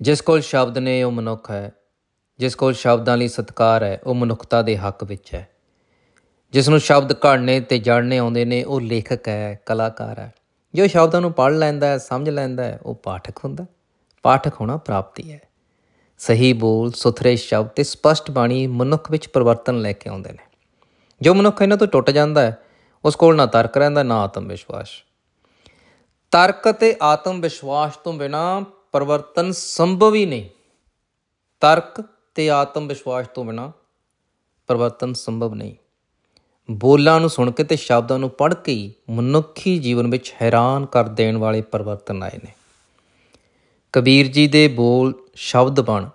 ਜਿਸ ਕੋਲ ਸ਼ਬਦ ਨੇ ਉਹ ਮਨੁੱਖ ਹੈ, ਜਿਸ ਕੋਲ ਸ਼ਬਦਾਂ ਲਈ ਸਤਕਾਰ ਹੈ, ਉਹ ਮਨੁੱਖਤਾ ਦੇ ਹੱਕ ਵਿੱਚ ਹੈ। ਜਿਸ ਨੂੰ ਸ਼ਬਦ ਘੜਨੇ ਤੇ ਜੜਨੇ ਆਉਂਦੇ ਨੇ, ਉਹ ਲੇਖਕ ਹੈ, ਕਲਾਕਾਰ ਹੈ। ਜੋ ਸ਼ਬਦਾਂ ਨੂੰ ਪੜ੍ਹ ਲੈਂਦਾ ਹੈ, ਸਮਝ ਲੈਂਦਾ ਹੈ, ਉਹ ਪਾਠਕ ਹੁੰਦਾ ਪਾਠਕ ਹੋਣਾ ਪ੍ਰਾਪਤੀ ਹੈ। ਸਹੀ ਬੋਲ, ਸੁਥਰੇ ਸ਼ਬਦ ਤੇ ਸਪਸ਼ਟ ਬਾਣੀ ਮਨੁੱਖ ਵਿੱਚ ਪਰਿਵਰਤਨ ਲੈ ਕੇ ਆਉਂਦੇ ਨੇ। ਜੋ ਮਨੁੱਖ ਇਹਨਾਂ ਤੋਂ ਟੁੱਟ ਜਾਂਦਾ ਹੈ, ਉਸ ਕੋਲ ਨਾ ਤਰਕ ਰਹਿੰਦਾ, ਨਾ ਆਤਮ ਵਿਸ਼ਵਾਸ। ਤਰਕ ਤੇ ਆਤਮ ਵਿਸ਼ਵਾਸ ਤੋਂ ਬਿਨਾ ਪਰਿਵਰਤਨ ਸੰਭਵ ਹੀ ਨਹੀਂ। ਤਰਕ ਤੇ ਆਤਮ ਵਿਸ਼ਵਾਸ ਤੋਂ ਬਿਨਾ ਪਰਿਵਰਤਨ ਸੰਭਵ ਨਹੀਂ। ਬੋਲਾਂ ਨੂੰ ਸੁਣ ਕੇ ਤੇ ਸ਼ਬਦਾਂ ਨੂੰ ਪੜ੍ਹ ਕੇ ਹੀ ਮਨੁੱਖੀ ਜੀਵਨ ਵਿੱਚ ਹੈਰਾਨ ਕਰ ਦੇਣ ਵਾਲੇ ਪਰਿਵਰਤਨ ਆਏ ਨੇ। ਕਬੀਰ ਜੀ ਦੇ ਬੋਲ ਸ਼ਬਦ ਬਣ,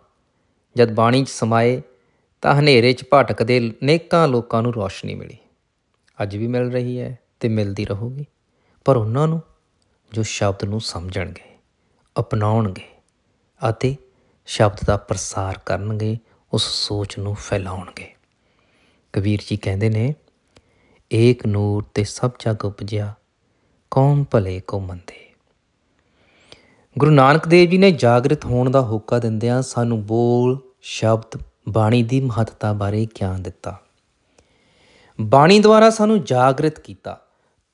ਜਦ ਬਾਣੀ 'ਚ ਸਮਾਏ ਤਾਂ ਹਨੇਰੇ 'ਚ ਭਟਕਦੇ ਨੇਕਾਂ ਲੋਕਾਂ ਨੂੰ ਰੋਸ਼ਨੀ ਮਿਲੀ। ਅੱਜ ਵੀ ਮਿਲ ਰਹੀ ਹੈ ਤੇ ਮਿਲਦੀ ਰਹੂਗੀ, ਪਰ ਉਹਨਾਂ ਨੂੰ ਜੋ ਸ਼ਬਦ ਨੂੰ ਸਮਝਣਗੇ। ਅਪਣਾਉਣਗੇ ਅਤੇ ਸ਼ਬਦ ਦਾ ਪ੍ਰਸਾਰ ਕਰਨਗੇ, ਉਸ ਸੋਚ ਨੂੰ ਫੈਲਾਉਣਗੇ। ਕਬੀਰ ਜੀ ਕਹਿੰਦੇ ਨੇ, ਏਕ ਨੂਰ ਤੇ ਸਭ ਜਗ ਉਪਜਿਆ, ਕੌਮ ਭਲੇ ਕੋ ਮੰਦੇ। ਗੁਰੂ ਨਾਨਕ ਦੇਵ ਜੀ ਨੇ ਜਾਗਰਿਤ ਹੋਣ ਦਾ ਹੋਕਾ ਦਿੰਦਿਆਂ ਸਾਨੂੰ ਬੋਲ, ਸ਼ਬਦ, ਬਾਣੀ ਦੀ ਮਹੱਤਤਾ ਬਾਰੇ ਗਿਆਨ ਦਿੱਤਾ। ਬਾਣੀ ਦੁਆਰਾ ਸਾਨੂੰ ਜਾਗਰਿਤ ਕੀਤਾ।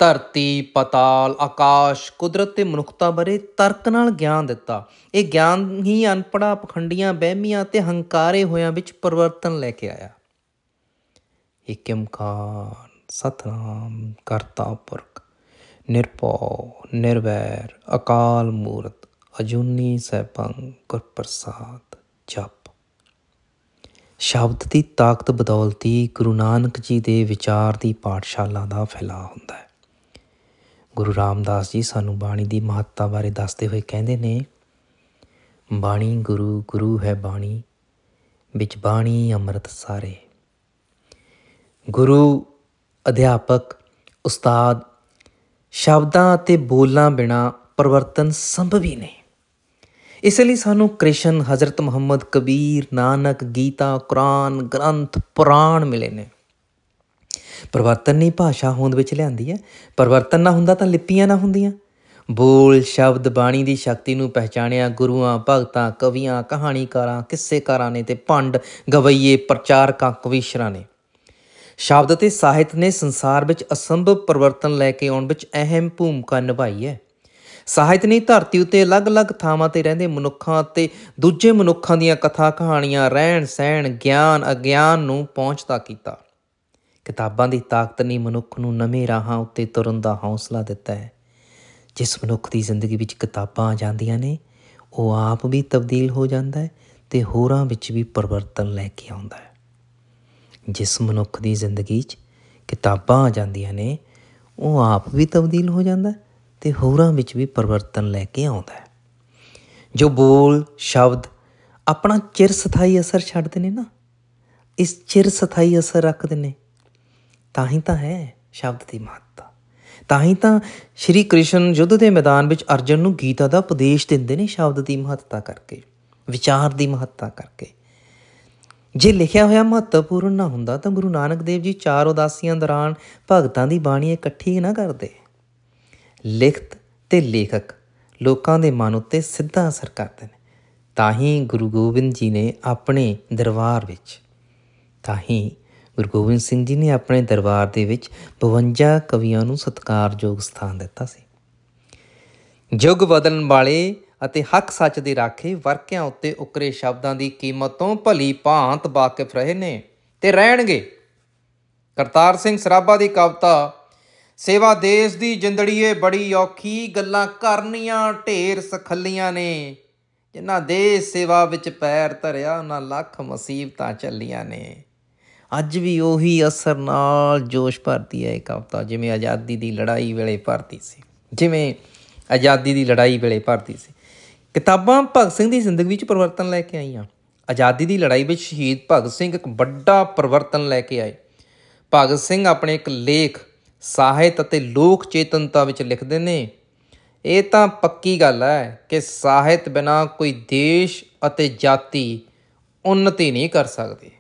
ਧਰਤੀ, ਪਤਾਲ, ਆਕਾਸ਼, ਕੁਦਰਤ ਤੇ ਮਨੁੱਖਤਾ ਬਾਰੇ ਤਰਕ ਨਾਲ ਗਿਆਨ ਦਿੱਤਾ। ਇਹ ਗਿਆਨ ਹੀ ਅਨਪੜਾ ਪਖੰਡੀਆਂ ਬਹਿਮੀਆਂ ਤੇ ਹੰਕਾਰੇ ਹੋਇਆਂ ਵਿੱਚ ਪਰਿਵਰਤਨ ਲੈ ਕੇ ਆਇਆ। ਏਕਮਕਾਰ ਸਤਨਾਮ ਕਰਤਾ ਪੁਰਖ ਨਿਰਭਉ, ਨਿਰਵੈਰ, ਅਕਾਲ ਮੂਰਤ, ਅਜੂਨੀ ਸੈਭੰ ਗੁਰ ਪ੍ਰਸਾਦ ਜਪ। ਸ਼ਬਦ ਦੀ ਤਾਕਤ ਬਦੌਲਤੀ ਗੁਰੂ ਨਾਨਕ ਜੀ ਦੇ ਵਿਚਾਰ ਦੀ ਪਾਠਸ਼ਾਲਾ ਦਾ ਫੈਲਾਅ ਹੁੰਦਾ ਹੈ। ਗੁਰੂ ਰਾਮਦਾਸ ਜੀ ਸਾਨੂੰ ਬਾਣੀ ਦੀ ਮਹੱਤਤਾ ਬਾਰੇ ਦੱਸਦੇ ਹੋਏ ਕਹਿੰਦੇ ਨੇ, ਬਾਣੀ ਗੁਰੂ ਗੁਰੂ ਹੈ ਬਾਣੀ, ਵਿੱਚ ਬਾਣੀ ਅੰਮ੍ਰਿਤ ਸਾਰੇ। ਗੁਰੂ, ਅਧਿਆਪਕ, ਉਸਤਾਦ, ਸ਼ਬਦਾਂ ਅਤੇ ਬੋਲਾਂ ਬਿਨਾ ਪਰਿਵਰਤਨ ਸੰਭਵ ਹੀ ਨਹੀਂ। ਇਸ ਲਈ ਸਾਨੂੰ ਕ੍ਰਿਸ਼ਨ, ਹਜ਼ਰਤ ਮੁਹੰਮਦ, ਕਬੀਰ, ਨਾਨਕ, ਗੀਤਾ, ਕੁਰਾਨ, ਗ੍ਰੰਥ, ਪੁਰਾਣ ਮਿਲੇ ਨੇ। ਪਰਿਵਰਤਨ ਨਹੀਂ ਭਾਸ਼ਾ ਹੋਂਦ ਵਿੱਚ ਲਿਆਂਦੀ ਹੈ। ਪਰਿਵਰਤਨ ਨਾ ਹੁੰਦਾ ਤਾਂ ਲਿਪੀਆਂ ਨਾ ਹੁੰਦੀਆਂ। ਬੋਲ, ਸ਼ਬਦ, ਬਾਣੀ ਦੀ ਸ਼ਕਤੀ ਨੂੰ ਪਹਿਚਾਣਿਆ ਗੁਰੂਆਂ, ਭਗਤਾਂ, ਕਵੀਆਂ, ਕਹਾਣੀਕਾਰਾਂ, ਕਿੱਸੇਕਾਰਾਂ ਨੇ ਤੇ ਪੰਡ, ਗਵਈਏ, ਪ੍ਰਚਾਰਕਾਂ, ਕਵੀਸ਼ਰਾਂ ਨੇ। ਸ਼ਬਦ ਤੇ ਸਾਹਿਤ ਨੇ ਸੰਸਾਰ ਵਿੱਚ ਅਸੰਭਵ ਪਰਿਵਰਤਨ ਲੈ ਕੇ ਆਉਣ ਵਿੱਚ ਅਹਿਮ ਭੂਮਿਕਾ ਨਿਭਾਈ ਹੈ। ਸਾਹਿਤ ਨੇ ਧਰਤੀ ਉੱਤੇ ਅਲੱਗ-ਅਲੱਗ ਥਾਵਾਂ ਤੇ ਰਹਿੰਦੇ ਮਨੁੱਖਾਂ ਤੇ ਦੂਜੇ ਮਨੁੱਖਾਂ ਦੀਆਂ ਕਥਾ ਕਹਾਣੀਆਂ ਰਹਿਣ ਸਹਿਣ ਗਿਆਨ ਅਗਿਆਨ ਨੂੰ ਪਹੁੰਚਦਾ ਕੀਤਾ। ਕਿਤਾਬਾਂ ਦੀ ਤਾਕਤ ਨੇ ਮਨੁੱਖ ਨੂੰ ਨਵੇਂ ਰਾਹਾਂ ਉੱਤੇ ਤੁਰਨ ਦਾ ਹੌਸਲਾ ਦਿੱਤਾ ਹੈ। ਜਿਸ ਮਨੁੱਖ ਦੀ ਜ਼ਿੰਦਗੀ ਵਿੱਚ ਕਿਤਾਬਾਂ ਆ ਜਾਂਦੀਆਂ ਨੇ, ਉਹ ਆਪ ਵੀ ਤਬਦੀਲ ਹੋ ਜਾਂਦਾ ਹੈ ਤੇ ਹੋਰਾਂ ਵਿੱਚ ਵੀ ਪਰਿਵਰਤਨ ਲੈ ਕੇ ਆਉਂਦਾ ਹੈ। ਜਿਸ ਮਨੁੱਖ ਦੀ ਜ਼ਿੰਦਗੀ 'ਚ ਕਿਤਾਬਾਂ ਆ ਜਾਂਦੀਆਂ ਨੇ, ਉਹ ਆਪ ਵੀ ਤਬਦੀਲ ਹੋ ਜਾਂਦਾ ਤੇ ਹੋਰਾਂ ਵਿੱਚ ਵੀ ਪਰਿਵਰਤਨ ਲੈ ਕੇ ਆਉਂਦਾ ਹੈ। ਜੋ ਬੋਲ, ਸ਼ਬਦ ਆਪਣਾ ਚਿਰ ਸਥਾਈ ਅਸਰ ਛੱਡਦੇ ਨੇ ਨਾ, ਇਸ ਚਿਰ ਸਥਾਈ ਅਸਰ ਰੱਖਦੇ ਨੇ। ਤਾਂ ਹੀ ਤਾਂ ਹੈ ਸ਼ਬਦ ਦੀ ਮਹੱਤਤਾ। ਤਾਂ ਹੀ ਤਾਂ ਸ਼੍ਰੀ ਕ੍ਰਿਸ਼ਨ ਯੁੱਧ ਦੇ ਮੈਦਾਨ ਵਿੱਚ ਅਰਜਨ ਨੂੰ ਗੀਤਾ ਦਾ ਉਪਦੇਸ਼ ਦਿੰਦੇ ਨੇ ਸ਼ਬਦ ਦੀ ਮਹੱਤਤਾ ਕਰਕੇ, ਵਿਚਾਰ ਦੀ ਮਹੱਤਤਾ ਕਰਕੇ। ਜੇ ਲਿਖਿਆ ਹੋਇਆ ਮਹੱਤਵਪੂਰਨ ਨਾ ਹੁੰਦਾ ਤਾਂ ਗੁਰੂ ਨਾਨਕ ਦੇਵ ਜੀ ਚਾਰ ਉਦਾਸੀਆਂ ਦੌਰਾਨ ਭਗਤਾਂ ਦੀ ਬਾਣੀ ਇਕੱਠੀ ਨਾ ਕਰਦੇ। ਲਿਖਤ ਤੇ ਲੇਖਕ ਲੋਕਾਂ ਦੇ ਮਨ ਉੱਤੇ ਸਿੱਧਾ ਅਸਰ ਕਰਦੇ ਨੇ। ਤਾਂ ਹੀ ਗੁਰੂ ਗੋਬਿੰਦ ਜੀ ਨੇ ਆਪਣੇ ਦਰਬਾਰ ਵਿੱਚ ਤਾਂ ਹੀ ਗੁਰੂ ਗੋਬਿੰਦ ਸਿੰਘ ਜੀ ਨੇ ਆਪਣੇ ਦਰਬਾਰ ਦੇ ਵਿੱਚ 52 ਕਵੀਆਂ ਨੂੰ ਸਤਿਕਾਰਯੋਗ ਸਥਾਨ ਦਿੱਤਾ ਸੀ। ਯੁੱਗ ਬਦਲਣ ਵਾਲੇ ਅਤੇ ਹੱਕ ਸੱਚ ਦੇ ਰਾਖੇ ਵਰਕਿਆਂ ਉੱਤੇ ਉਕਰੇ ਸ਼ਬਦਾਂ ਦੀ ਕੀਮਤ ਤੋਂ ਭਲੀ ਭਾਂਤ ਵਾਕਿਫ ਰਹੇ ਨੇ ਤੇ ਰਹਿਣਗੇ। ਕਰਤਾਰ ਸਿੰਘ ਸਰਾਭਾ ਦੀ ਕਵਿਤਾ, ਸੇਵਾ ਦੇਸ਼ ਦੀ ਜਿੰਦੜੀਏ ਬੜੀ ਔਖੀ, ਗੱਲਾਂ ਕਰਨੀਆਂ ਢੇਰ ਸਖੱਲੀਆਂ ਨੇ। ਜਿਨ੍ਹਾਂ ਦੇਸ਼ ਸੇਵਾ ਵਿੱਚ ਪੈਰ ਧਰਿਆ ਉਹਨਾਂ ਲੱਖ ਮੁਸੀਬਤਾਂ ਚੱਲੀਆਂ ਨੇ। ਅੱਜ ਵੀ ਉਹੀ ਅਸਰ ਨਾਲ ਜੋਸ਼ ਭਰਦੀ ਹੈ ਇਹ ਕਵਿਤਾ ਜਿਵੇਂ ਆਜ਼ਾਦੀ ਦੀ ਲੜਾਈ ਵੇਲੇ ਭਰਦੀ ਸੀ। ਜਿਵੇਂ ਆਜ਼ਾਦੀ ਦੀ ਲੜਾਈ ਵੇਲੇ ਭਰਦੀ ਸੀ। ਕਿਤਾਬਾਂ ਭਗਤ ਸਿੰਘ ਦੀ ਜ਼ਿੰਦਗੀ ਵਿੱਚ ਪਰਿਵਰਤਨ ਲੈ ਕੇ ਆਈਆਂ। ਆਜ਼ਾਦੀ ਦੀ ਲੜਾਈ ਵਿੱਚ ਸ਼ਹੀਦ ਭਗਤ ਸਿੰਘ ਇੱਕ ਵੱਡਾ ਪਰਿਵਰਤਨ ਲੈ ਕੇ ਆਏ। ਭਗਤ ਸਿੰਘ ਆਪਣੇ ਇੱਕ ਲੇਖ ਸਾਹਿਤ ਅਤੇ ਲੋਕ ਚੇਤਨਤਾ ਵਿੱਚ ਲਿਖਦੇ ਨੇ। ਇਹ ਤਾਂ ਪੱਕੀ ਗੱਲ ਹੈ ਕਿ ਸਾਹਿਤ ਬਿਨਾ ਕੋਈ ਦੇਸ਼ ਅਤੇ ਜਾਤੀ ਉન્નਤੀ ਨਹੀਂ ਕਰ ਸਕਦੀ।